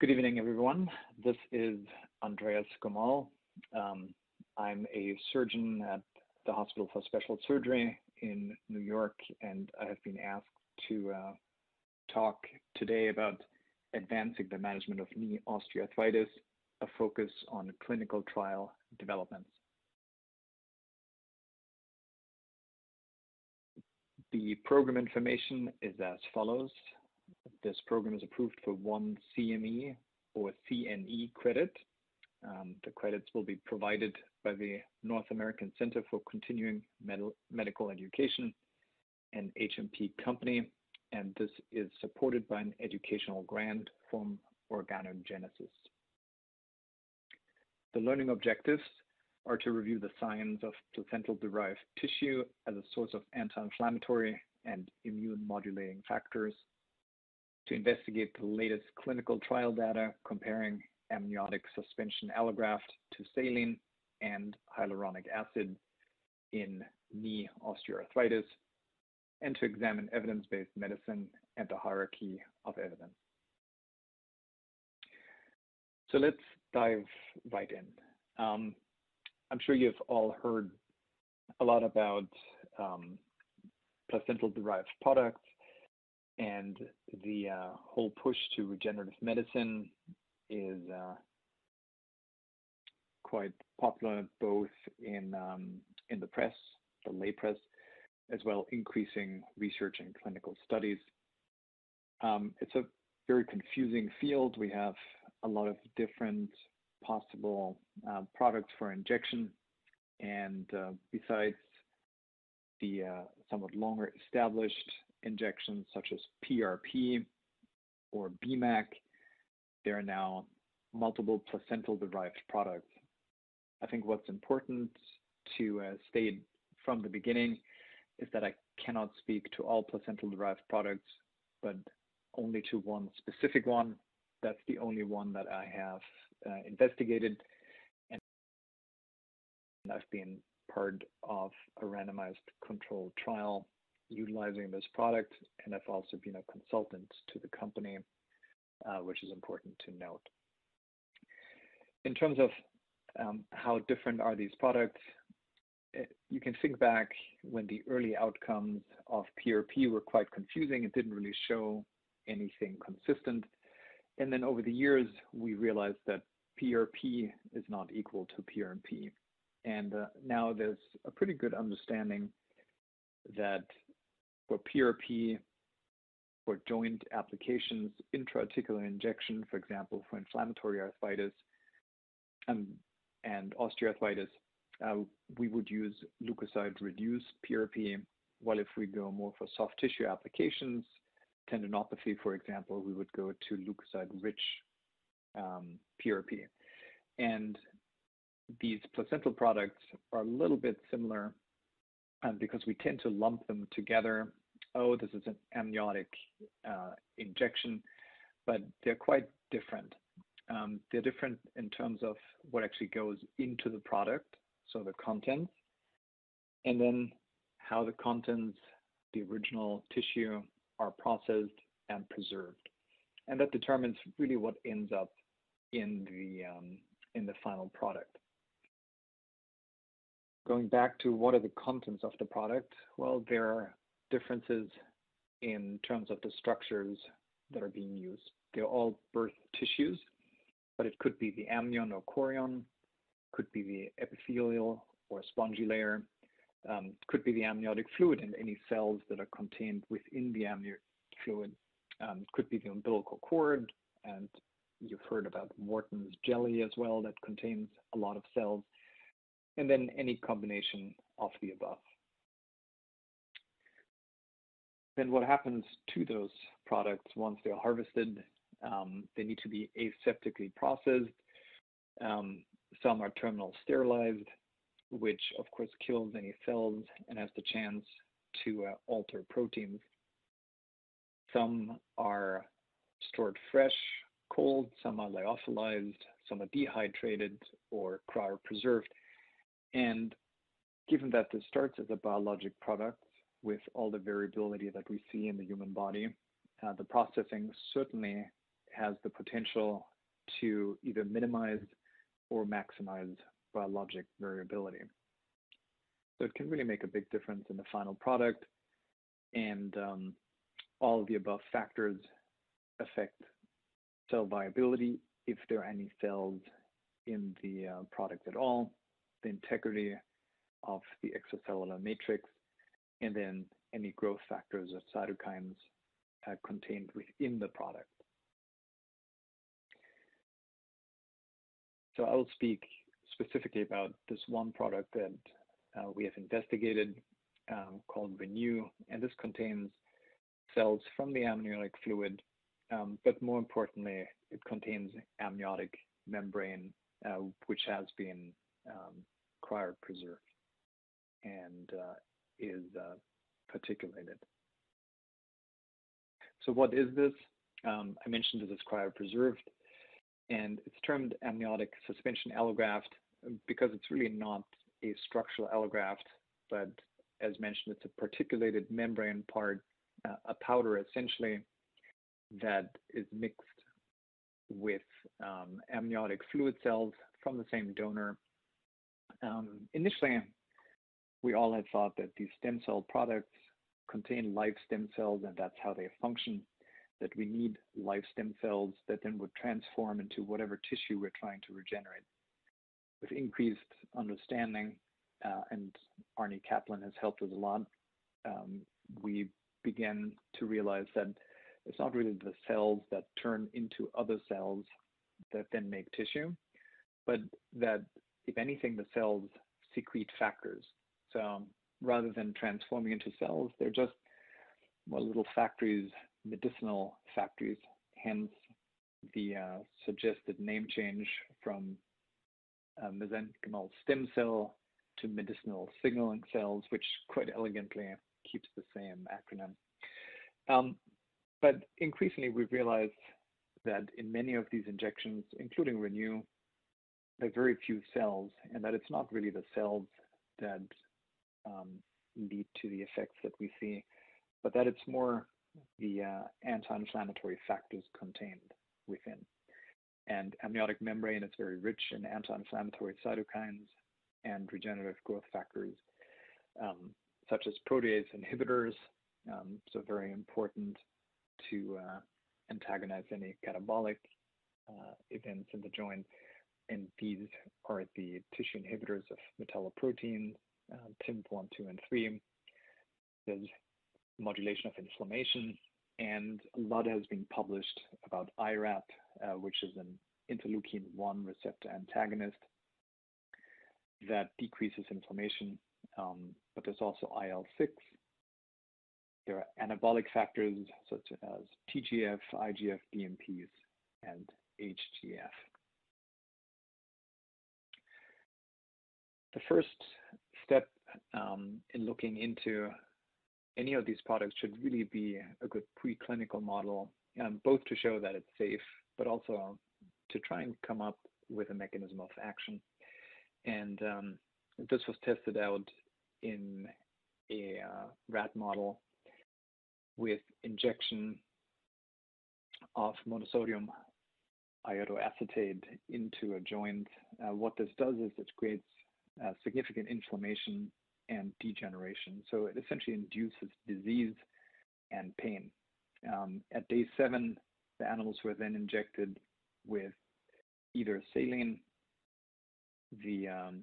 Good evening, everyone. This is Andreas Gomoll. Um, I'm a surgeon at the Hospital for Special Surgery in New York, and I have been asked to uh, talk today about advancing the management of knee osteoarthritis, a focus on clinical trial developments. The program information is as follows. This program is approved for one CME or CNE credit um, the credits will be provided by the North American Center for Continuing Med Medical Education, an HMP company, and this is supported by an educational grant from Organogenesis. The learning objectives are to review the science of placental-derived tissue as a source of anti-inflammatory and immune modulating factors, to investigate the latest clinical trial data comparing amniotic suspension allograft to saline and hyaluronic acid in knee osteoarthritis, and to examine evidence-based medicine and the hierarchy of evidence. So let's dive right in. Um, I'm sure you've all heard a lot about um, placental-derived products and the uh, whole push to regenerative medicine is uh, quite popular both in um, in the press, the lay press, as well increasing research and clinical studies. Um, it's a very confusing field. We have a lot of different possible uh, products for injection, and uh, besides the uh, somewhat longer established injections such as PRP or BMAC, there are now multiple placental-derived products. I think what's important to uh, state from the beginning is that I cannot speak to all placental-derived products, but only to one specific one. That's the only one that I have uh, investigated, and I've been part of a randomized controlled trial utilizing this product, and I've also been a consultant to the company uh, which is important to note. In terms of um, how different are these products, eh, you can think back when the early outcomes of PRP were quite confusing. It didn't really show anything consistent. And then over the years, we realized that PRP is not equal to PRP. And uh, now there's a pretty good understanding that for PRP, for joint applications, intra-articular injection, for example, for inflammatory arthritis um, and osteoarthritis, uh, we would use leukocyte-reduced PRP, while if we go more for soft tissue applications, tendinopathy, for example, we would go to leukocyte-rich um, PRP. And these placental products are a little bit similar um, because we tend to lump them together oh, this is an amniotic uh, injection, but they're quite different. Um, they're different in terms of what actually goes into the product, so the contents, and then how the contents, the original tissue, are processed and preserved. And that determines really what ends up in the, um, in the final product. Going back to what are the contents of the product, well, there are differences in terms of the structures that are being used. They're all birth tissues, but it could be the amnion or chorion, could be the epithelial or spongy layer, um, could be the amniotic fluid and any cells that are contained within the amniotic fluid, um, could be the umbilical cord, and you've heard about Wharton's jelly as well that contains a lot of cells, and then any combination of the above then what happens to those products once they're harvested? Um, they need to be aseptically processed. Um, some are terminal sterilized, which of course kills any cells and has the chance to uh, alter proteins. Some are stored fresh, cold, some are lyophilized, some are dehydrated or cryopreserved. And given that this starts as a biologic product, with all the variability that we see in the human body. Uh, the processing certainly has the potential to either minimize or maximize biologic variability. So it can really make a big difference in the final product. And um, all of the above factors affect cell viability if there are any cells in the uh, product at all, the integrity of the extracellular matrix, and then any growth factors or cytokines uh, contained within the product. So I will speak specifically about this one product that uh, we have investigated um, called ReNu, and this contains cells from the amniotic fluid, um, but more importantly, it contains amniotic membrane, uh, which has been um, cryopreserved and uh, is uh, particulated. So what is this? Um, I mentioned this is cryopreserved, and it's termed amniotic suspension allograft because it's really not a structural allograft, but as mentioned, it's a particulated membrane part, uh, a powder essentially that is mixed with um, amniotic fluid cells from the same donor. Um, initially, we all had thought that these stem cell products contain live stem cells and that's how they function, that we need live stem cells that then would transform into whatever tissue we're trying to regenerate. With increased understanding, uh, and Arnie Caplan has helped us a lot, um, we began to realize that it's not really the cells that turn into other cells that then make tissue, but that if anything, the cells secrete factors. So um, rather than transforming into cells, they're just well, little factories, medicinal factories, hence the uh, suggested name change from uh, mesenchymal stem cell to medicinal signaling cells, which quite elegantly keeps the same acronym. Um, but increasingly, we've realized that in many of these injections, including ReNu, there very few cells, and that it's not really the cells that um, lead to the effects that we see, but that it's more the uh, anti-inflammatory factors contained within. And amniotic membrane is very rich in anti-inflammatory cytokines and regenerative growth factors, um, such as protease inhibitors, um, so very important to uh, antagonize any catabolic uh, events in the joint. And these are the tissue inhibitors of metalloprotein, uh, TIMP1, 2, and 3. There's modulation of inflammation, and a lot has been published about IRAP, uh, which is an interleukin 1 receptor antagonist that decreases inflammation. Um, but there's also IL 6. There are anabolic factors such as TGF, IGF, BMPs, and HGF. The first step um, in looking into any of these products should really be a good preclinical model, um, both to show that it's safe, but also to try and come up with a mechanism of action. And um, this was tested out in a uh, rat model with injection of monosodium iodoacetate into a joint. Uh, what this does is it creates uh, significant inflammation and degeneration. So it essentially induces disease and pain. Um, at day seven, the animals were then injected with either saline, the um,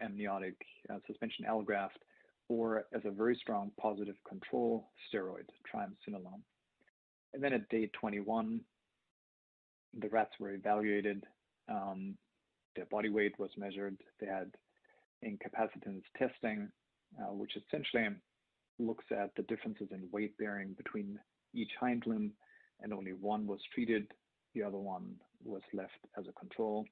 amniotic uh, suspension allograft, or as a very strong positive control steroid, triamcinolone. And then at day 21, the rats were evaluated. Um, their body weight was measured. They had incapacitance testing, uh, which essentially looks at the differences in weight bearing between each hind limb, and only one was treated. The other one was left as a control.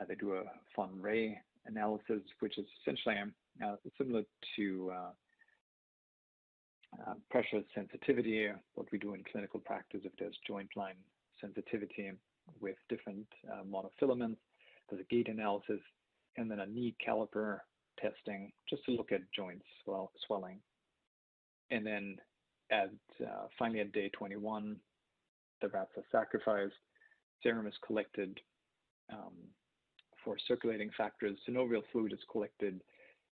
Uh, they do a von Frey analysis, which is essentially uh, similar to uh, uh, pressure sensitivity, what we do in clinical practice if there's joint line sensitivity with different uh, monofilaments. There's a gait analysis and then a knee caliper testing just to look at joint swell, swelling. And then at uh, finally at day 21, the rats are sacrificed, serum is collected um, for circulating factors, synovial fluid is collected,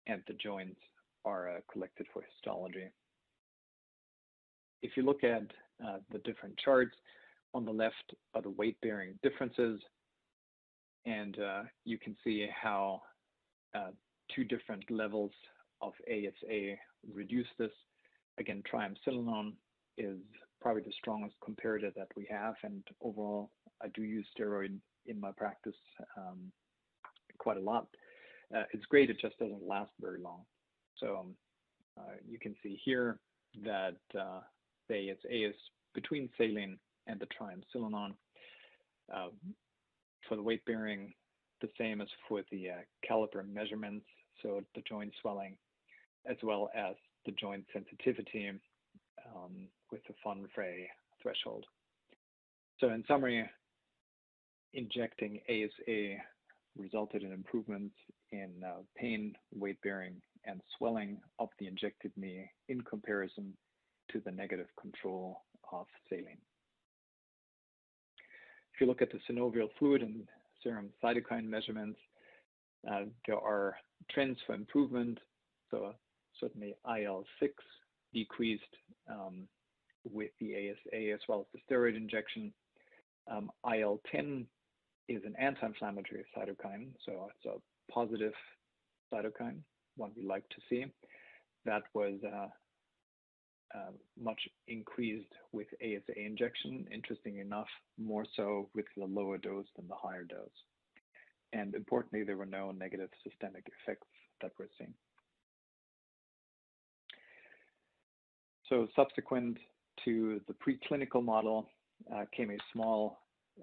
and the joints are uh, collected for histology. If you look at uh, the different charts, on the left are the weight-bearing differences, and uh, you can see how uh, two different levels of ASA reduce this. Again, triamcinolone is probably the strongest comparator that we have, and overall, I do use steroid in my practice um, quite a lot. Uh, it's great, it just doesn't last very long. So um, you can see here that the ASA is between saline and the triamcinolone. For the weight bearing, the same as for the uh, caliper measurements, so the joint swelling, as well as the joint sensitivity um, with the von Frey threshold. So in summary, injecting ASA resulted in improvements in uh, pain, weight bearing, and swelling of the injected knee in comparison to the negative control of saline. If you look at the synovial fluid and serum cytokine measurements, uh, there are trends for improvement. So certainly IL-6 decreased um, with the ASA as well as the steroid injection. Um, IL-10 is an anti-inflammatory cytokine, so it's a positive cytokine, one we like to see. That was uh, much increased with ASA injection, interesting enough, more so with the lower dose than the higher dose. And importantly, there were no negative systemic effects that we're seeing. So subsequent to the preclinical model uh, came a small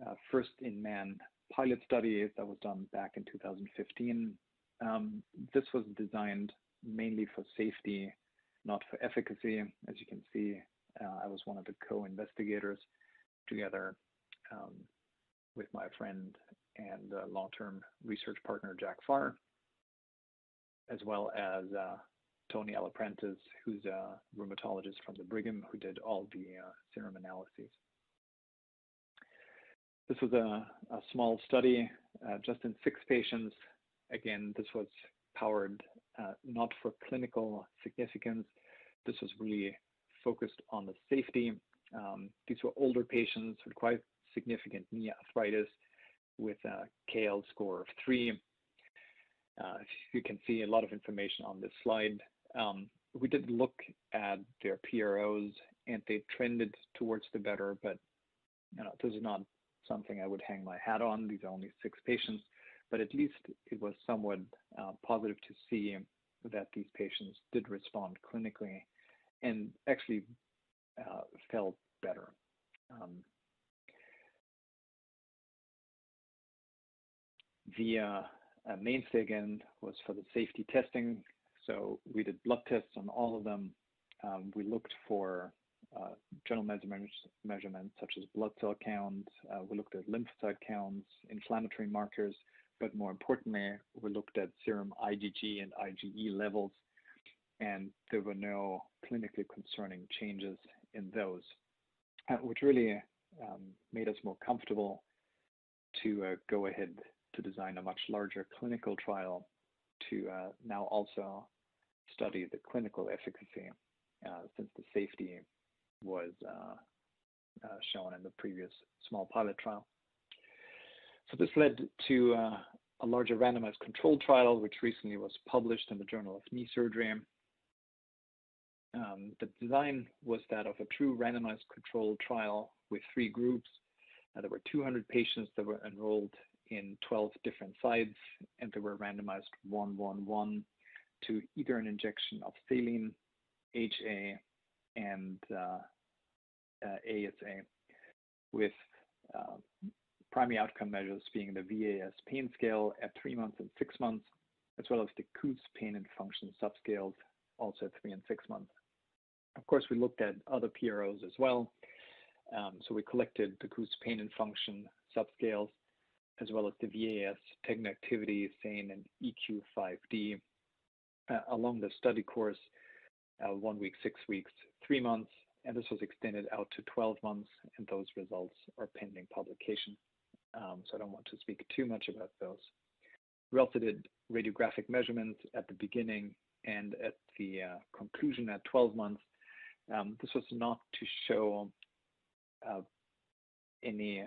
uh, first-in-man pilot study that was done back in 2015. Um, this was designed mainly for safety, not for efficacy. As you can see, uh, I was one of the co-investigators together um, with my friend and uh, long-term research partner Jack Farr, as well as uh, Tony Aliprantis, who's a rheumatologist from the Brigham who did all the serum analyses. This was a, small study, just in six patients. Again, this was powered not for clinical significance. This was really focused on the safety. Um, these were older patients with quite significant knee arthritis with a KL score of three. Uh, you can see a lot of information on this slide. Um, we did look at their PROs and they trended towards the better, but you know, this is not something I would hang my hat on. These are only six patients, but at least it was somewhat uh, positive to see that these patients did respond clinically and actually uh, felt better. Um, the uh, mainstay again was for the safety testing. So we did blood tests on all of them. Um, we looked for general measurements, such as blood cell count. We looked at lymphocyte counts, inflammatory markers, but more importantly, we looked at serum IgG and IgE levels, and there were no clinically concerning changes in those, uh, which really um, made us more comfortable to uh, go ahead to design a much larger clinical trial to uh, now also study the clinical efficacy since the safety was shown in the previous small pilot trial. So this led to uh, a larger randomized controlled trial, which recently was published in the Journal of Knee Surgery. Um, the design was that of a true randomized controlled trial with three groups. Uh, there were 200 patients that were enrolled in 12 different sites, and they were randomized 1 1 1 to either an injection of saline, HA, and uh, uh, ASA, with uh, primary outcome measures being the VAS pain scale at three months and six months, as well as the KOOS pain and function subscales also at three and six months. Of course, we looked at other PROs as well. Um, so we collected the KOOS pain and function subscales, as well as the VAS Tegner activity, SANE, and EQ5D uh, along the study course, uh, one week, six weeks, three months, and this was extended out to 12 months, and those results are pending publication. Um, so I don't want to speak too much about those. We also did radiographic measurements at the beginning and at the uh, conclusion at 12 months. Um, this was not to show uh, any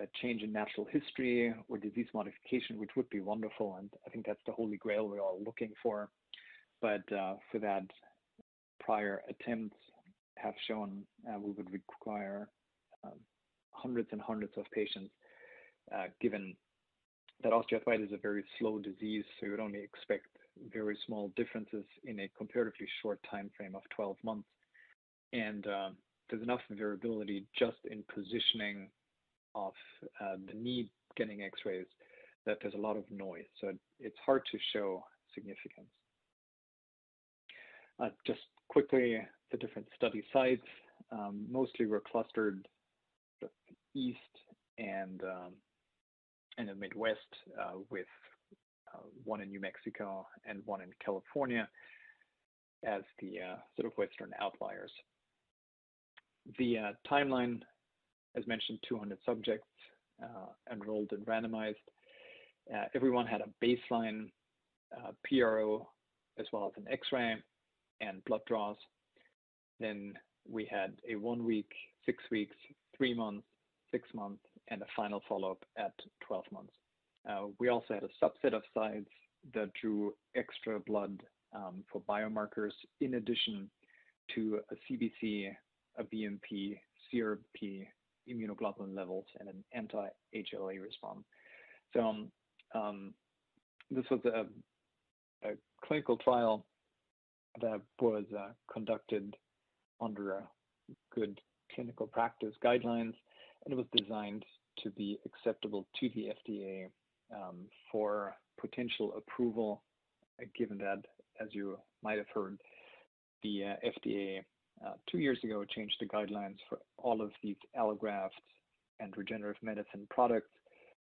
uh, change in natural history or disease modification, which would be wonderful, and I think that's the holy grail we're all looking for. But uh, for that, prior attempts have shown uh, we would require um, hundreds and hundreds of patients, given that osteoarthritis is a very slow disease, so you would only expect very small differences in a comparatively short time frame of 12 months. And uh, there's enough variability just in positioning of uh, the knee getting x-rays that there's a lot of noise. So it's hard to show significance. Uh, just quickly, the different study sites, um, mostly were clustered east and in the Midwest uh, with uh, one in New Mexico and one in California as the uh, sort of western outliers. The timeline, as mentioned, 200 subjects enrolled and randomized. Everyone had a baseline PRO as well as an X-ray and blood draws. Then we had a one week, six weeks, three months, six months, and a final follow-up at 12 months. Uh, we also had a subset of sites that drew extra blood um, for biomarkers in addition to a CBC, a BMP, CRP, immunoglobulin levels, and an anti-HLA response. So um, um, this was a, clinical trial that was uh, conducted under good clinical practice guidelines, and it was designed to be acceptable to the FDA um, for potential approval, uh, given that, as you might have heard, the uh, FDA uh, two years ago changed the guidelines for all of these allografts and regenerative medicine products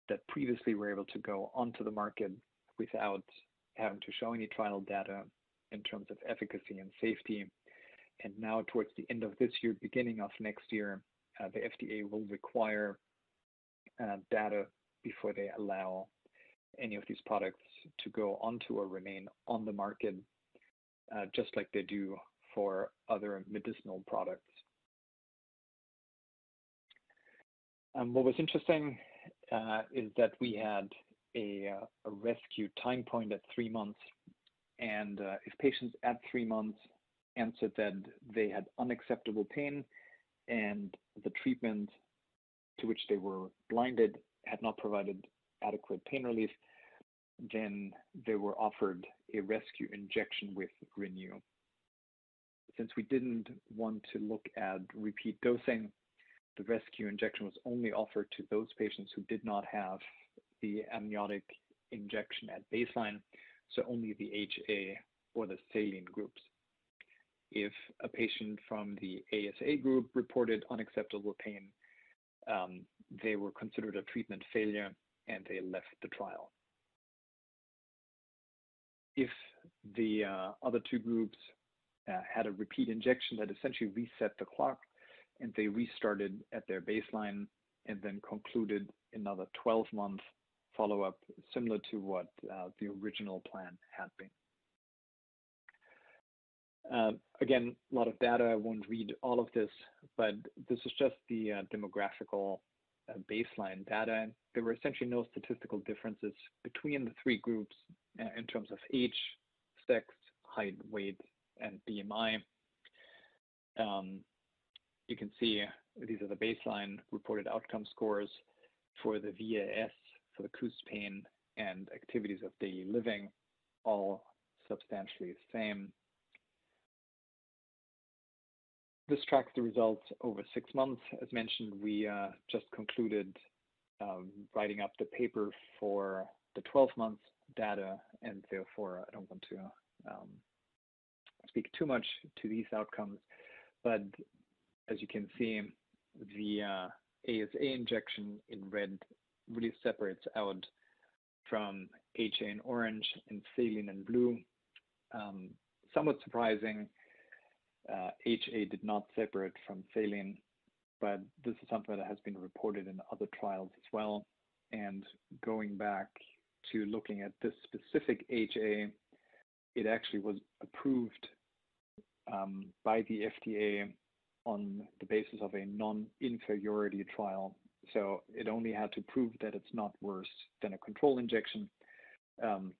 that previously were able to go onto the market without having to show any trial data in terms of efficacy and safety. And now, towards the end of this year, beginning of next year, the FDA will require uh, data before they allow any of these products to go onto or remain on the market, uh, just like they do for other medicinal products. Um, what was interesting uh, is that we had a, uh, rescue time point at three months and uh, if patients at three months answered that they had unacceptable pain and the treatment to which they were blinded had not provided adequate pain relief, then they were offered a rescue injection with ReNu. Since we didn't want to look at repeat dosing, the rescue injection was only offered to those patients who did not have the amniotic injection at baseline so only the HA or the saline groups. If a patient from the ASA group reported unacceptable pain, um, they were considered a treatment failure and they left the trial. If the uh, other two groups uh, had a repeat injection that essentially reset the clock and they restarted at their baseline and then concluded another 12 month follow-up similar to what uh, the original plan had been. Uh, again, a lot of data, I won't read all of this, but this is just the uh, demographical uh, baseline data. There were essentially no statistical differences between the three groups uh, in terms of age, sex, height, weight, and BMI. Um, you can see these are the baseline reported outcome scores for the VAS for the KOOS pain and activities of daily living, all substantially the same. This tracks the results over six months. As mentioned, we uh, just concluded um, writing up the paper for the 12 months data, and therefore I don't want to um, speak too much to these outcomes. But as you can see, the uh, ASA injection in red really separates out from HA in orange and saline in blue. Um, somewhat surprising, uh, HA did not separate from saline, but this is something that has been reported in other trials as well. And going back to looking at this specific HA, it actually was approved um, by the FDA on the basis of a non-inferiority trial. So it only had to prove that it's not worse than a control injection, um,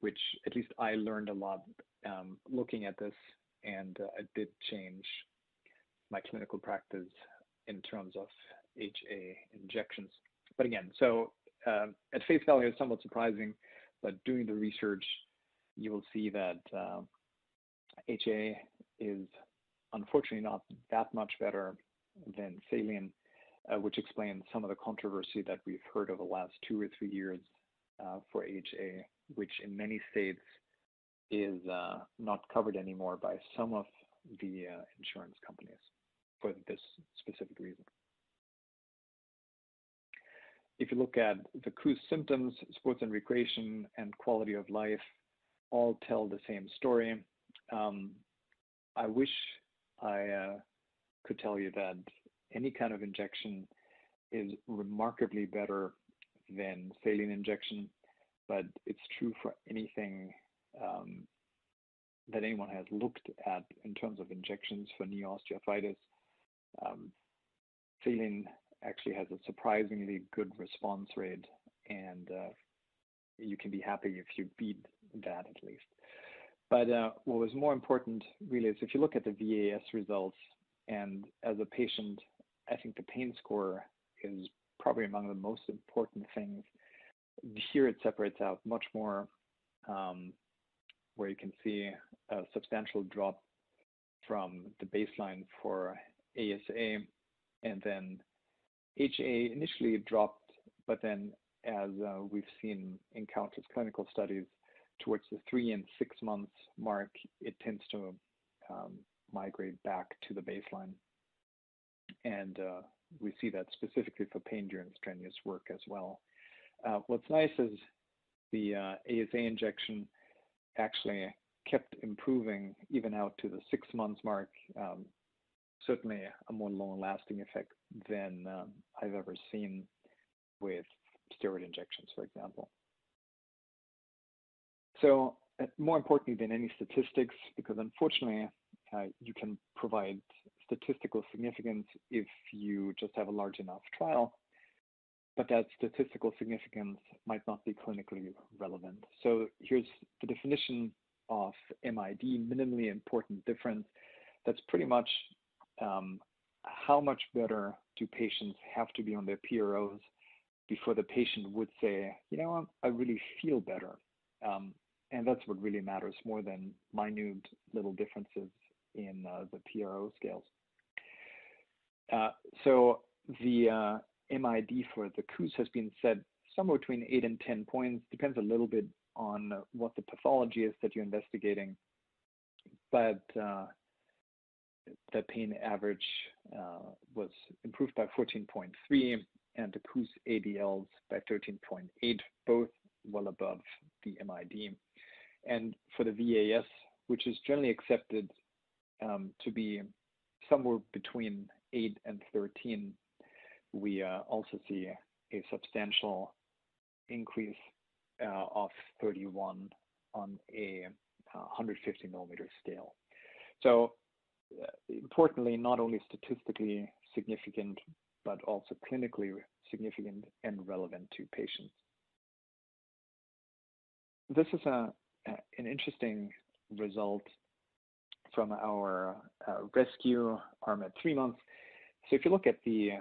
which at least I learned a lot um, looking at this, and uh, it did change my clinical practice in terms of HA injections. But again, so um, at face value, it's somewhat surprising, but doing the research, you will see that uh, HA is unfortunately not that much better than saline, uh, which explains some of the controversy that we've heard over the last two or three years uh, for HA, which in many states is uh, not covered anymore by some of the uh, insurance companies for this specific reason. If you look at the KOOS symptoms, sports and recreation, and quality of life all tell the same story. Um, I wish I uh, could tell you that any kind of injection is remarkably better than saline injection, but it's true for anything that anyone has looked at in terms of injections for knee osteoarthritis. Um, saline actually has a surprisingly good response rate, and uh, you can be happy if you beat that at least. But uh, what was more important really is if you look at the VAS results, and as a patient, I think the pain score is probably among the most important things. Here it separates out much more, um, where you can see a substantial drop from the baseline for ASA, and then HA initially dropped, but then as uh, we've seen in countless clinical studies, towards the three and six months mark, it tends to um, migrate back to the baseline. And uh, we see that specifically for pain during strenuous work as well. Uh, what's nice is the ASA injection actually kept improving even out to the six months mark. Um, certainly a more long lasting effect than um, I've ever seen with steroid injections, for example. So uh, more importantly than any statistics, because unfortunately uh, you can provide statistical significance if you just have a large enough trial, but that statistical significance might not be clinically relevant. So here's the definition of MID, minimally important difference. That's pretty much um, how much better do patients have to be on their PROs before the patient would say, you know, I really feel better. Um, and that's what really matters more than minute little differences in uh, the PRO scales. Uh, so the uh, MID for the KOOS has been set somewhere between 8 and 10 points, depends a little bit on what the pathology is that you're investigating. But uh, the pain average uh, was improved by 14.3 and the KOOS ADLs by 13.8, both well above the MID. And for the VAS, which is generally accepted um, to be somewhere between 8 and 13, we uh, also see a substantial increase uh, of 31 on a uh, 150 millimeter scale. So uh, importantly, not only statistically significant, but also clinically significant and relevant to patients. This is a, an interesting result from our uh, rescue arm at three months. So if you look at the,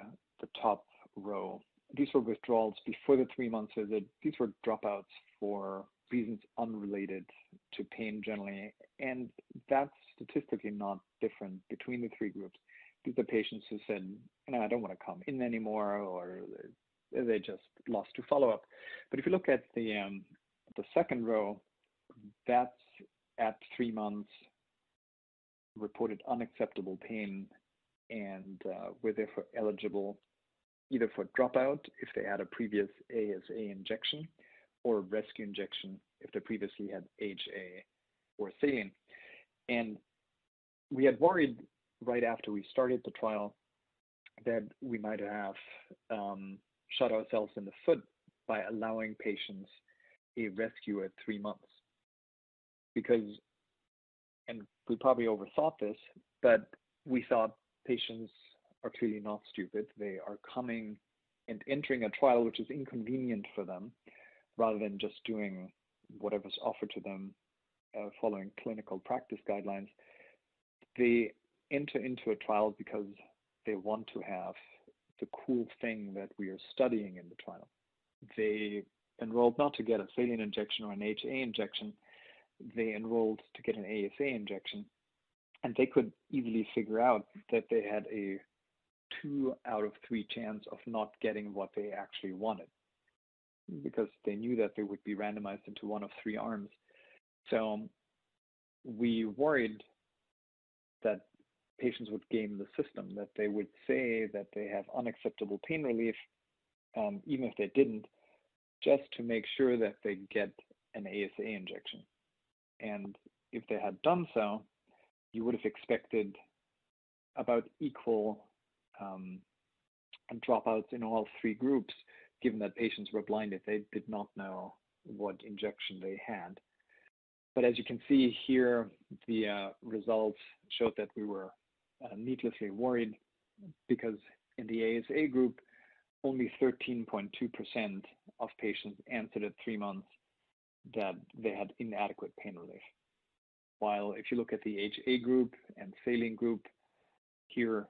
the top row, these were withdrawals before the three months visit. These were dropouts for reasons unrelated to pain generally, and that's statistically not different between the three groups. These are patients who said, "No, I don't want to come in anymore, or they just lost to follow-up. But if you look at the um, the second row, that's at three months reported unacceptable pain and uh, were therefore eligible either for dropout if they had a previous ASA injection or rescue injection if they previously had HA or saline. And we had worried right after we started the trial that we might have um, shot ourselves in the foot by allowing patients a rescue at three months. Because, and we probably overthought this, but we thought patients are clearly not stupid. They are coming and entering a trial which is inconvenient for them rather than just doing whatever's offered to them uh, following clinical practice guidelines. They enter into a trial because they want to have the cool thing that we are studying in the trial. They enrolled not to get a saline injection or an HA injection, they enrolled to get an ASA injection. And they could easily figure out that they had a two out of three chance of not getting what they actually wanted because they knew that they would be randomized into one of three arms. So we worried that patients would game the system, that they would say that they have unacceptable pain relief, um, even if they didn't, just to make sure that they get an ASA injection. And if they had done so, you would have expected about equal dropouts in all three groups, given that patients were blinded. They did not know what injection they had. But as you can see here, the uh, results showed that we were uh, needlessly worried because in the ASA group, only 13.2% of patients answered at three months that they had inadequate pain relief. While if you look at the HA group and saline group, here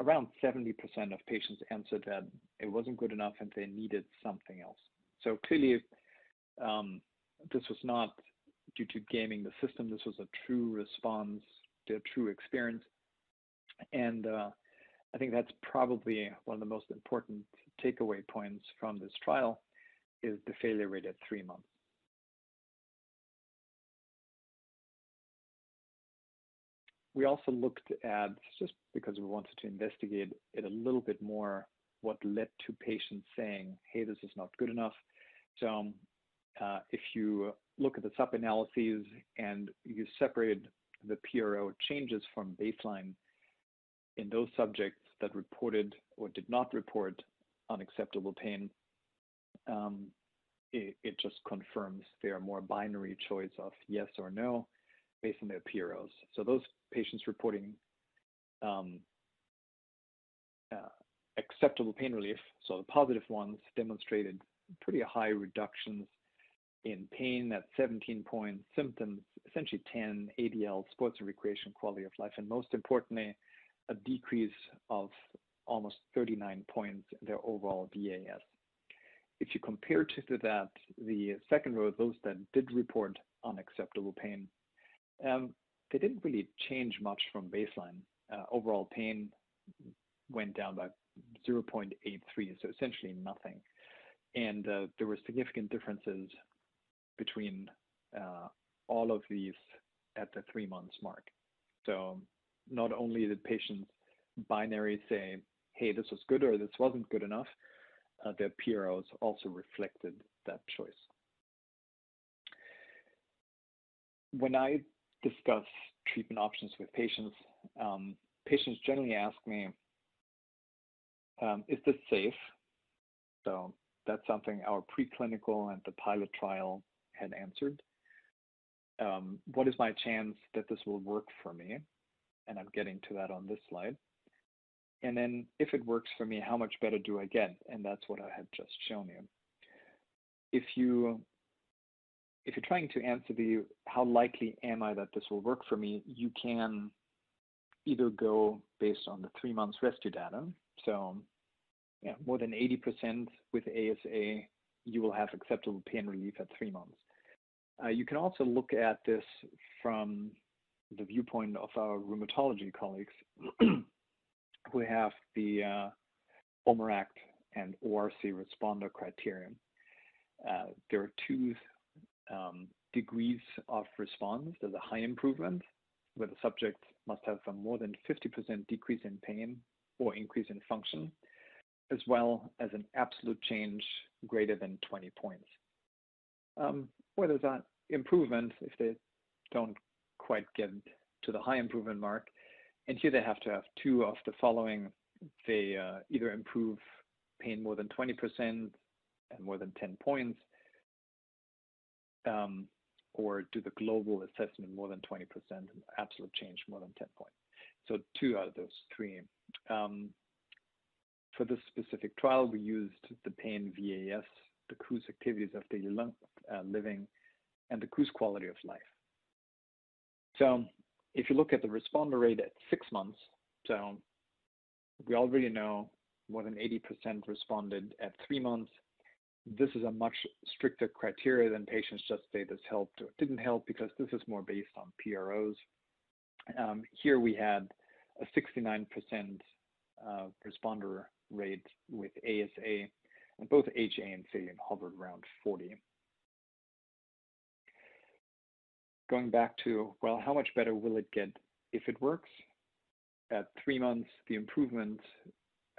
around 70% of patients answered that it wasn't good enough and they needed something else. So clearly, um, this was not due to gaming the system. This was a true response, a true experience. And uh, I think that's probably one of the most important takeaway points from this trial is the failure rate at three months. We also looked at, just because we wanted to investigate it a little bit more, what led to patients saying, hey, this is not good enough. So uh, if you look at the sub-analyses and you separate the PRO changes from baseline in those subjects that reported or did not report unacceptable pain, um, it, it, just confirms their more binary choice of yes or no based on their PROs. So those patients reporting um, uh, acceptable pain relief, so the positive ones demonstrated pretty high reductions in pain at 17 points, symptoms essentially 10, ADL, sports and recreation quality of life, and most importantly, a decrease of almost 39 points in their overall VAS. If you compare to that, the second row, those that did report unacceptable pain, they didn't really change much from baseline. Uh, overall pain went down by 0.83, so essentially nothing. And uh, there were significant differences between uh, all of these at the three months mark. So not only did patients binary say, hey, this was good or this wasn't good enough, their PROs also reflected that choice. When I discuss treatment options with patients, um, patients generally ask me, um, is this safe? So that's something our preclinical and the pilot trial had answered. Um, what is my chance that this will work for me? And I'm getting to that on this slide. And then if it works for me, how much better do I get? And that's what I had just shown you. If you if you're trying to answer the how likely am I that this will work for me, you can either go based on the three months rescue data. So yeah, more than 80% with ASA, you will have acceptable pain relief at three months. Uh, you can also look at this from the viewpoint of our rheumatology colleagues who have the uh, OMERACT and OARSI responder criterion. Uh, there are two degrees of response. There's a high improvement, where the subject must have a more than 50% decrease in pain or increase in function, as well as an absolute change greater than 20 points. Um, where there's an improvement if they don't quite get to the high improvement mark. And here they have to have two of the following. They uh, either improve pain more than 20% and more than 10 points, um, or do the global assessment more than 20% and absolute change more than 10 points. So two out of those three. Um, for this specific trial, we used the pain VAS, the KOOS activities of daily uh, living, and the KOOS quality of life. So if you look at the responder rate at six months, so we already know more than 80% responded at three months. This is a much stricter criteria than patients just say this helped or didn't help because this is more based on PROs. Um, here we had a 69% uh, responder rate with ASA, and both HA and saline hovered around 40. Going back to, well, how much better will it get if it works? At three months, the improvement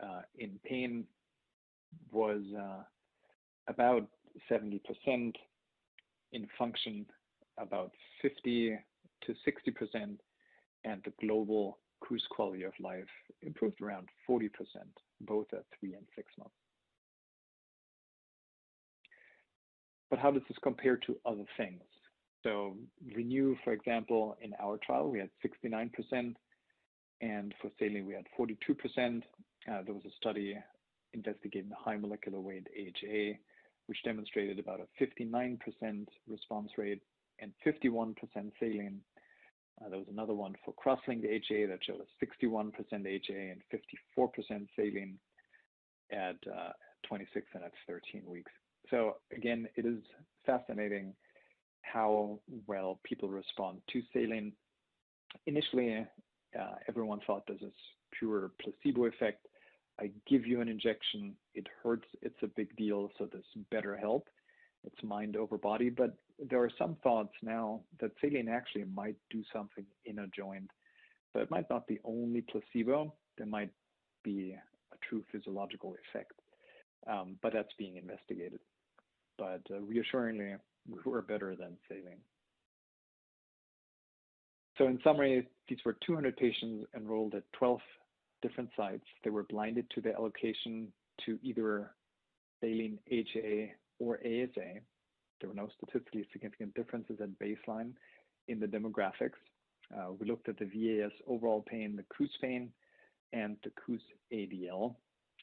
uh, in pain was uh, about 70%, in function about 50 to 60%, and the global KOOS quality of life improved around 40%, both at three and six months. But how does this compare to other things? So ReNu, for example, in our trial, we had 69%, and for saline, we had 42%. Uh, there was a study investigating high molecular weight AHA, which demonstrated about a 59% response rate and 51% saline. Uh, there was another one for cross-linked AHA that showed a 61% HA and 54% saline at uh, 26 and at 13 weeks. So again, it is fascinating how well people respond to saline. Initially, uh, everyone thought this is pure placebo effect. I give you an injection, it hurts, it's a big deal, so this better help. It's mind over body, but there are some thoughts now that saline actually might do something in a joint. So it might not be only placebo, there might be a true physiological effect, um, but that's being investigated. But uh, reassuringly, we were better than saline. So in summary, these were 200 patients enrolled at 12 different sites. They were blinded to the allocation to either saline HA or ASA. There were no statistically significant differences at baseline in the demographics. Uh, we looked at the VAS overall pain, the KOOS pain, and the KOOS ADL.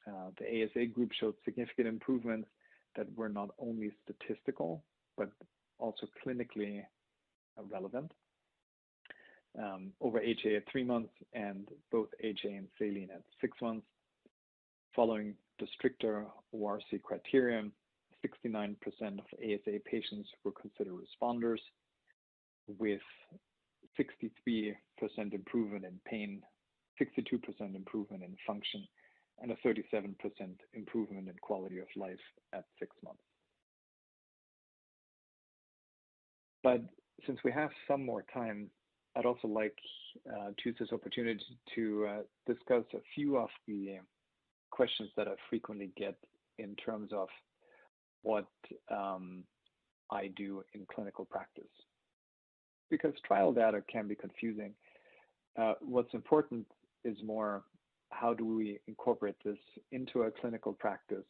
Uh, the ASA group showed significant improvements that were not only statistical, but also clinically relevant um, over HA at three months and both HA and saline at six months. Following the stricter OARSI criterion, 69% of ASA patients were considered responders with 63% improvement in pain, 62% improvement in function, and a 37% improvement in quality of life at six months. But since we have some more time, I'd also like uh, to use this opportunity to uh, discuss a few of the questions that I frequently get in terms of what um, I do in clinical practice. Because trial data can be confusing. Uh, what's important is more how do we incorporate this into a clinical practice?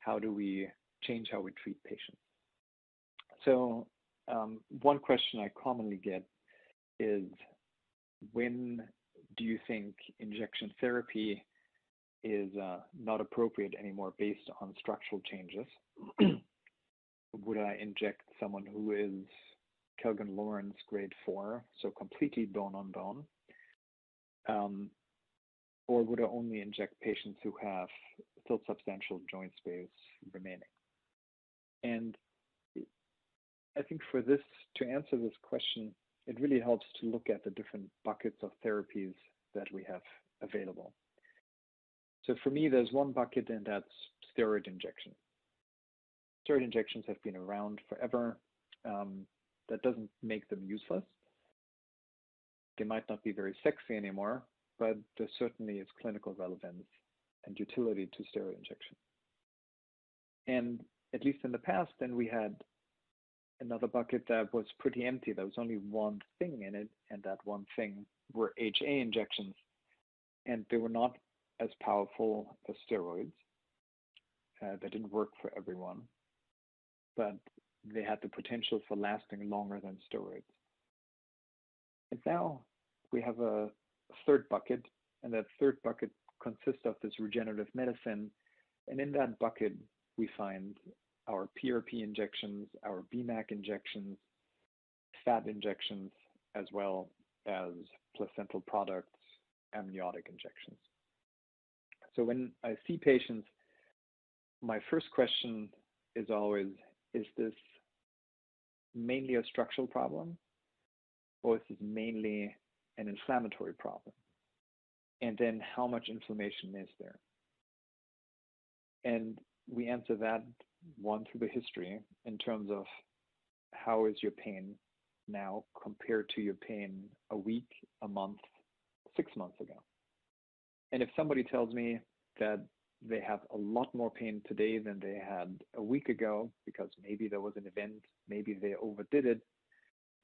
How do we change how we treat patients? So um, one question I commonly get is when do you think injection therapy is uh, not appropriate anymore based on structural changes? Would I inject someone who is Kellgren Lawrence grade 4, so completely bone on bone? Um, or would I only inject patients who have still substantial joint space remaining? And I think for this, to answer this question, it really helps to look at the different buckets of therapies that we have available. So for me, there's one bucket, and that's steroid injection. Steroid injections have been around forever. Um, that doesn't make them useless. They might not be very sexy anymore, but there certainly is clinical relevance and utility to steroid injection. And at least in the past, then we had another bucket that was pretty empty. There was only one thing in it, and that one thing were HA injections, and they were not as powerful as steroids. Uh, they didn't work for everyone, but they had the potential for lasting longer than steroids. And now we have a third bucket, and that third bucket consists of this regenerative medicine. And in that bucket, we find our PRP injections, our BMAC injections, fat injections, as well as placental products, amniotic injections. So when I see patients, my first question is always, is this mainly a structural problem or is this mainly an inflammatory problem? And then how much inflammation is there? And we answer that one through the history in terms of how is your pain now compared to your pain a week, a month, six months ago. And if somebody tells me that they have a lot more pain today than they had a week ago because maybe there was an event, maybe they overdid it,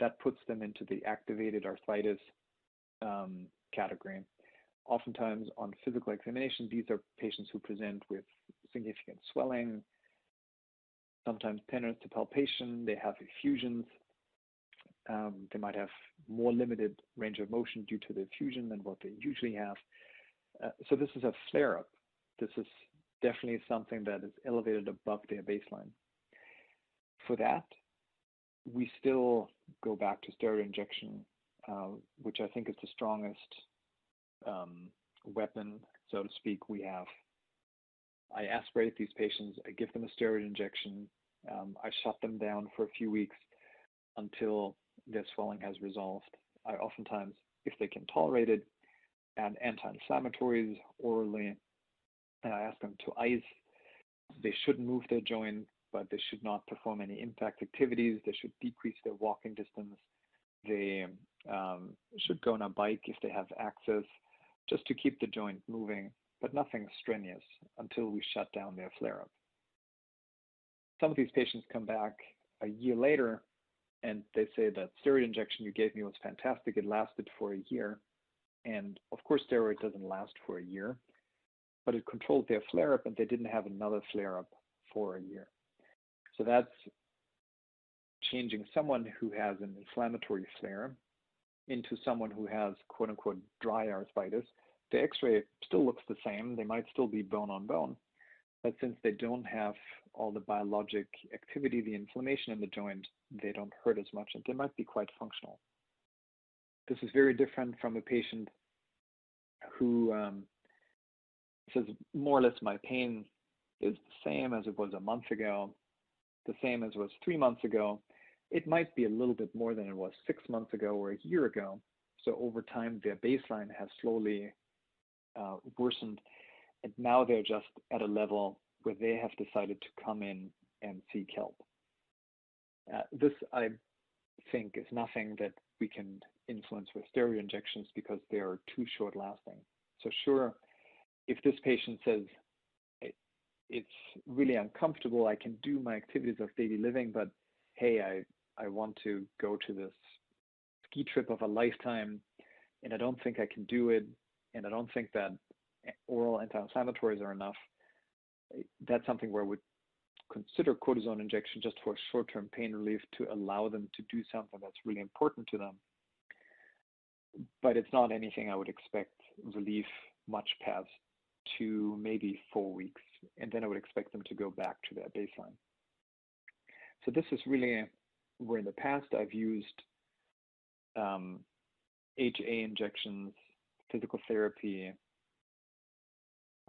that puts them into the activated arthritis um, category. Oftentimes, on physical examination, these are patients who present with significant swelling, sometimes tenderness to palpation, they have effusions, um, they might have more limited range of motion due to the effusion than what they usually have. Uh, so this is a flare-up. This is definitely something that is elevated above their baseline. For that, we still go back to steroid injection, uh, which I think is the strongest um, weapon, so to speak, we have. I aspirate these patients, I give them a steroid injection, um, I shut them down for a few weeks until their swelling has resolved. I oftentimes, if they can tolerate it, add anti-inflammatories orally, and I ask them to ice. They shouldn't move their joint, but they should not perform any impact activities. They should decrease their walking distance. They um, should go on a bike if they have access, just to keep the joint moving, but nothing strenuous until we shut down their flare-up some of these patients come back a year later and they say that steroid injection you gave me was fantastic. It lasted for a year. And of course, steroid doesn't last for a year, but it controlled their flare up and they didn't have another flare up for a year. So that's changing someone who has an inflammatory flare into someone who has quote unquote dry arthritis. The x ray still looks the same, they might still be bone on bone, but since they don't have all the biologic activity, the inflammation in the joint, they don't hurt as much and they might be quite functional. This is very different from a patient who um, says more or less my pain is the same as it was a month ago, the same as it was three months ago. It might be a little bit more than it was six months ago or a year ago. So over time, their baseline has slowly uh, worsened and now they're just at a level where they have decided to come in and seek help. Uh, this, I think, is nothing that we can influence with steroid injections because they are too short lasting. So, sure, if this patient says, it's really uncomfortable, I can do my activities of daily living, but hey, I, I want to go to this ski trip of a lifetime and I don't think I can do it. And I don't think that oral anti-inflammatories are enough, that's something where we consider cortisone injection just for short-term pain relief to allow them to do something that's really important to them. But it's not anything I would expect relief much past two, maybe four weeks, and then I would expect them to go back to their baseline. So this is really where in the past I've used um, HA injections, physical therapy,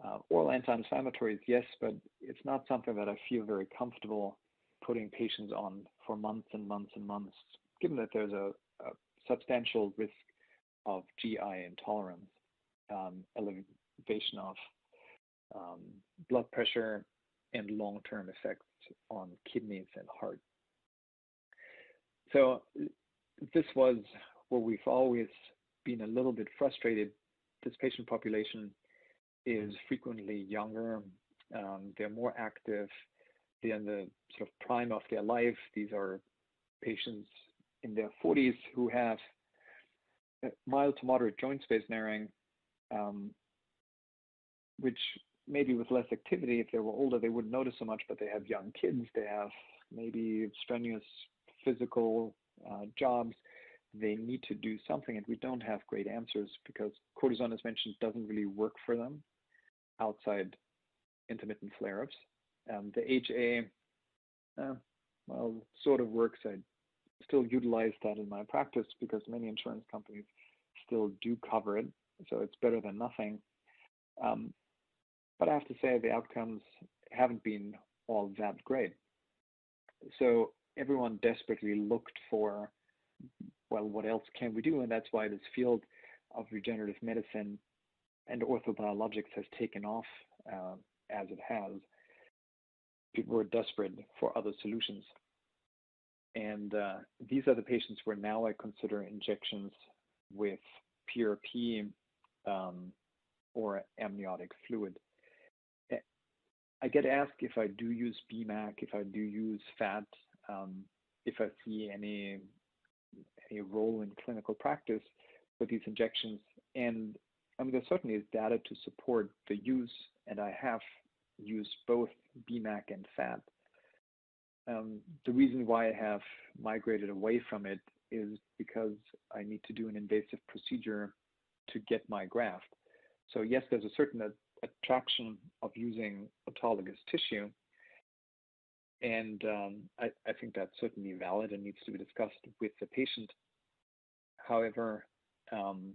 uh, oral anti-inflammatories, yes, but it's not something that I feel very comfortable putting patients on for months and months and months, given that there's a, a substantial risk of GI intolerance, um, elevation of um, blood pressure, and long-term effects on kidneys and heart. So this was where we've always been a little bit frustrated. This patient population is frequently younger. Um, they're more active. They're in the sort of prime of their life. These are patients in their 40s who have mild to moderate joint space narrowing, um, which maybe with less activity, if they were older, they wouldn't notice so much, but they have young kids, they have maybe strenuous physical uh, jobs, they need to do something, and we don't have great answers because cortisone, as mentioned, doesn't really work for them outside intermittent flare-ups. Um, the HA, uh, well, sort of works. I still utilize that in my practice because many insurance companies still do cover it, so it's better than nothing. Um, but I have to say the outcomes haven't been all that great. So everyone desperately looked for, well, what else can we do? And that's why this field of regenerative medicine and orthobiologics has taken off uh, as it has. People were desperate for other solutions. And uh, these are the patients where now I consider injections with PRP um, or amniotic fluid. I get asked if I do use BMAC, if I do use FAT, um, if I see any any role in clinical practice for these injections. And I mean, there certainly is data to support the use, and I have used both BMAC and FAT. Um, the reason why I have migrated away from it is because I need to do an invasive procedure to get my graft. So yes, there's a certain attraction of using autologous tissue, and um, I, I, think that's certainly valid and needs to be discussed with the patient. However, um,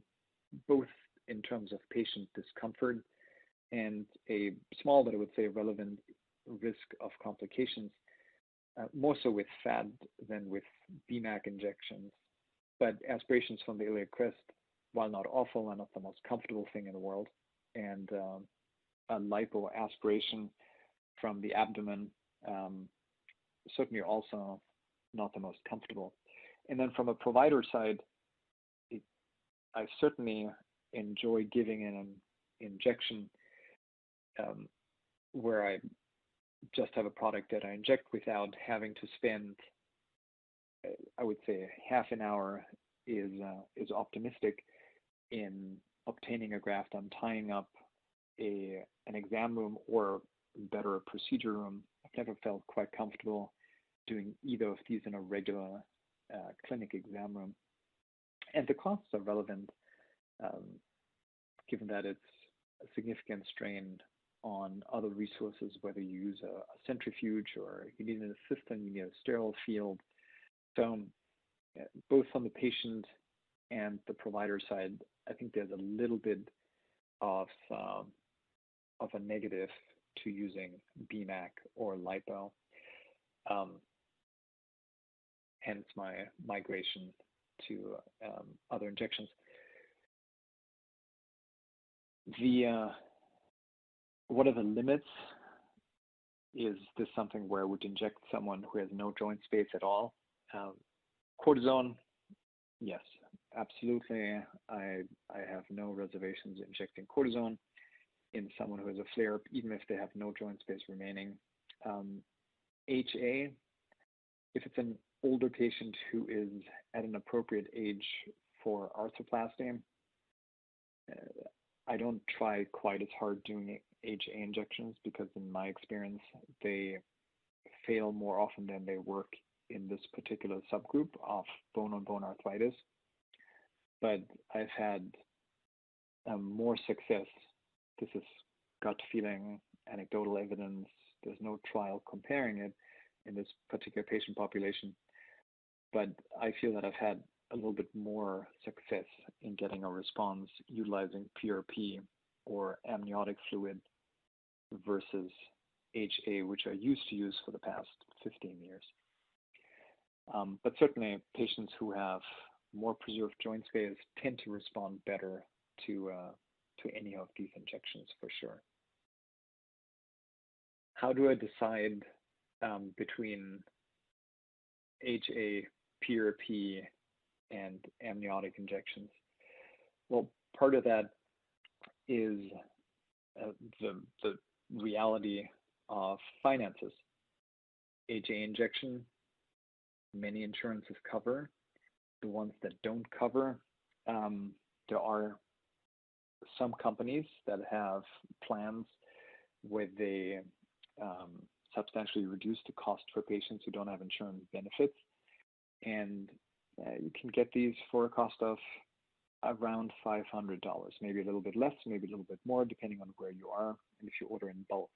both in terms of patient discomfort and a small, but I would say relevant risk of complications, uh, more so with FAT than with BMAC injections. But aspirations from the iliac crest, while not awful, are not the most comfortable thing in the world. And um, a lipo aspiration from the abdomen, um, certainly also not the most comfortable. And then from a provider side, it, I certainly enjoy giving an injection um, where I just have a product that I inject without having to spend, uh, I would say, half an hour is uh, is optimistic in obtaining a graft. I'm tying up a an exam room or better a procedure room. Never felt quite comfortable doing either of these in a regular uh, clinic exam room. And the costs are relevant, um, given that it's a significant strain on other resources, whether you use a, a centrifuge or you need an assistant, you need a sterile field. So, uh, both on the patient and the provider side, I think there's a little bit of um, of a negative to using BMAC or lipo. Um, hence my migration to um, other injections. Uh, what are the limits? Is this something where would inject someone who has no joint space at all? Um, cortisone, yes, absolutely. I I have no reservations injecting cortisone in someone who has a flare up, even if they have no joint space remaining. Um, HA, if it's an older patient who is at an appropriate age for arthroplasty, uh, I don't try quite as hard doing HA injections because, in my experience, they fail more often than they work in this particular subgroup of bone on bone arthritis. But I've had um, more success this is gut feeling, anecdotal evidence. There's no trial comparing it in this particular patient population. But I feel that I've had a little bit more success in getting a response utilizing PRP or amniotic fluid versus HA, which I used to use for the past 15 years. Um, but certainly, patients who have more preserved joint space tend to respond better to uh, to any of these injections for sure. How do I decide um, between HA, PRP, and amniotic injections? Well, part of that is uh, the, reality of finances. HA injection many insurances cover. The ones that don't cover, um, there are some companies that have plans where they um, substantially reduce the cost for patients who don't have insurance benefits. And uh, you can get these for a cost of around $500, maybe a little bit less, maybe a little bit more, depending on where you are and if you order in bulk.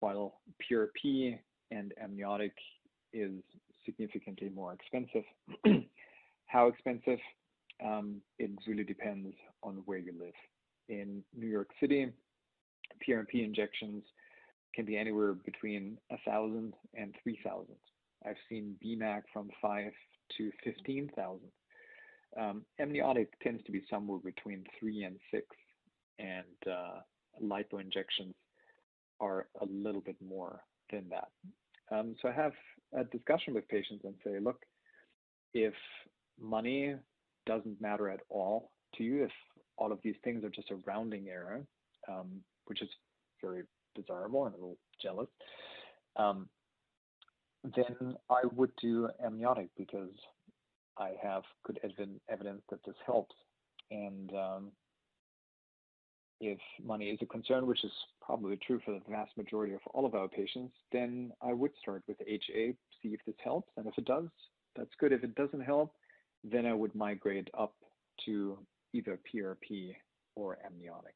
While PRP and amniotic is significantly more expensive. How expensive? Um, it really depends on where you live. In New York City, PRP injections can be anywhere between 1,000 and 3,000. I've seen BMAC from five to fifteen thousand. Um, amniotic tends to be somewhere between three and six, and uh, lipo injections are a little bit more than that. Um, so I have a discussion with patients and say, look, if money doesn't matter at all to you, if all of these things are just a rounding error, um, which is very desirable and a little jealous, um, then I would do amniotic because I have good evidence that this helps. And um, if money is a concern, which is probably true for the vast majority of all of our patients, then I would start with HA, see if this helps. And if it does, that's good. If it doesn't help, then I would migrate up to either PRP or amniotic.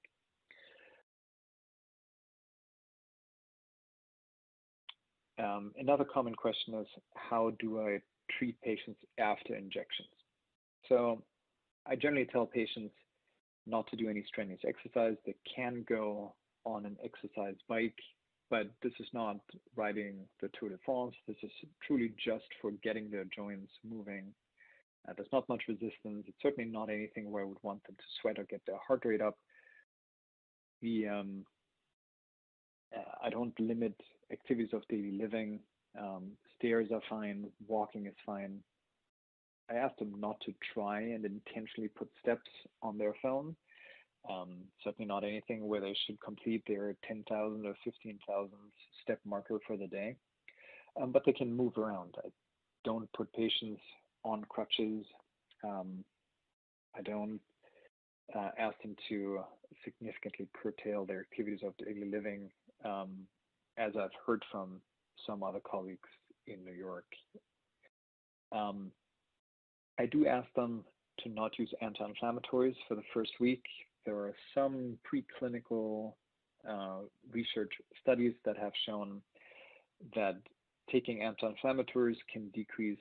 Um, another common question is how do I treat patients after injections? So I generally tell patients not to do any strenuous exercise. They can go on an exercise bike, but this is not riding the Tour de France. This is truly just for getting their joints moving. Uh, there's not much resistance. It's certainly not anything where I would want them to sweat or get their heart rate up. Um, uh, I don't limit activities of daily living. Um, stairs are fine. Walking is fine. I ask them not to try and intentionally put steps on their phone. Um, certainly not anything where they should complete their 10,000 or 15,000 step marker for the day. But they can move around. I don't put patients on crutches. Um, I don't uh, ask them to significantly curtail their activities of daily living, um, as I've heard from some other colleagues in New York. Um, I do ask them to not use anti-inflammatories for the first week. There are some preclinical uh, research studies that have shown that taking anti-inflammatories can decrease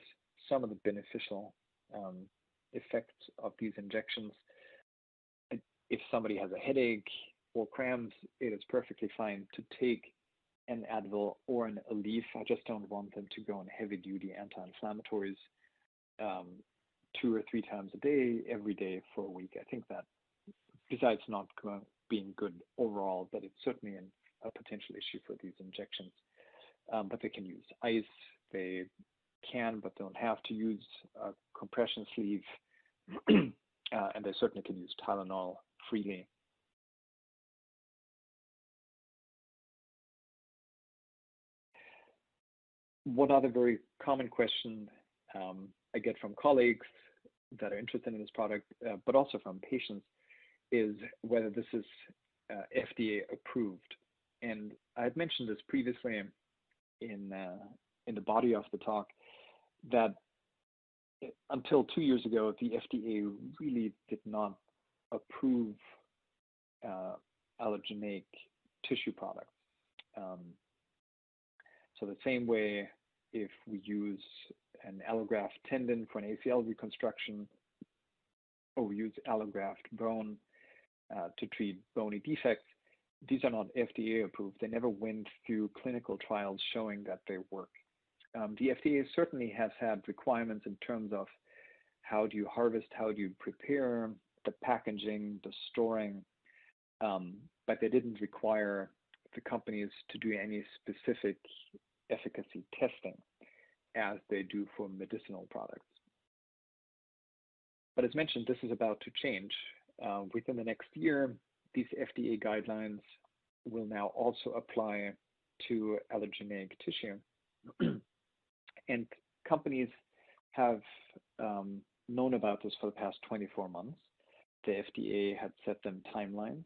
some of the beneficial um, effects of these injections. If somebody has a headache or cramps, it is perfectly fine to take an Advil or an Aleve. I just don't want them to go on heavy duty anti-inflammatories um, two or three times a day, every day for a week. I think that, besides not being good overall, that it's certainly an, a potential issue for these injections. Um, but they can use ice. They can, but don't have to use a compression sleeve, uh, and they certainly can use Tylenol freely. One other very common question um, I get from colleagues that are interested in this product, uh, but also from patients, is whether this is uh, FDA approved. And I had mentioned this previously in uh, in the body of the talk that until two years ago, the FDA really did not approve uh, allogeneic tissue products. Um, so the same way, if we use an allograft tendon for an ACL reconstruction, or we use allograft bone uh, to treat bony defects, these are not FDA approved. They never went through clinical trials showing that they work. Um, the FDA certainly has had requirements in terms of how do you harvest, how do you prepare, the packaging, the storing, um, but they didn't require the companies to do any specific efficacy testing as they do for medicinal products. But as mentioned, this is about to change. Uh, within the next year, these FDA guidelines will now also apply to allogeneic tissue. and companies have um, known about this for the past 24 months. The FDA had set them timelines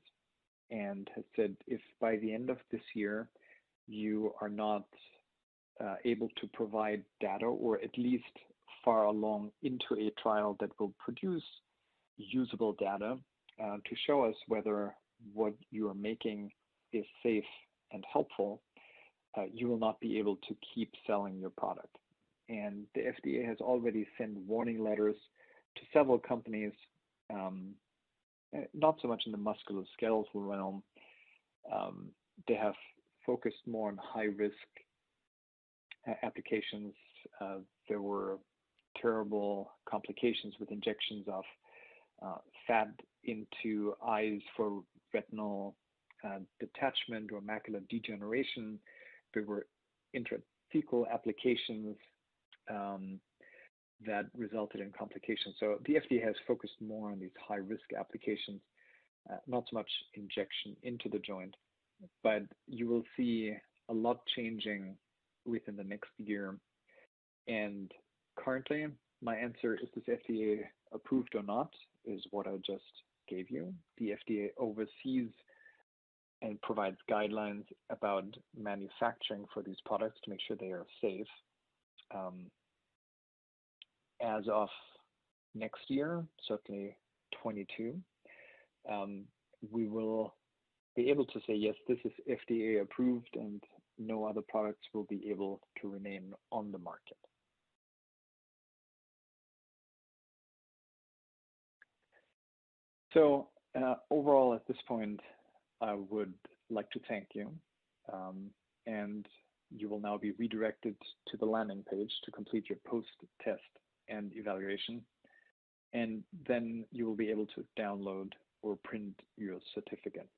and has said if by the end of this year you are not uh, able to provide data or at least far along into a trial that will produce usable data uh, to show us whether what you are making is safe and helpful, uh, you will not be able to keep selling your product. And the FDA has already sent warning letters to several companies, um, eh, not so much in the musculoskeletal realm. Um, they have focused more on high risk uh, applications. Uh, there were terrible complications with injections of uh, fat into eyes for retinal uh, detachment or macular degeneration. There were intrathecal applications that resulted in complications. So the FDA has focused more on these high risk applications, uh, not so much injection into the joint, but you will see a lot changing within the next year. And currently, my answer is this FDA approved or not is what I just gave you. The FDA oversees and provides guidelines about manufacturing for these products to make sure they are safe. As of next year, certainly 22, um, we will be able to say, yes, this is FDA approved and no other products will be able to remain on the market. So uh, overall, at this point, I would like to thank you. Um, and you will now be redirected to the landing page to complete your post-test and evaluation. And then you will be able to download or print your certificate.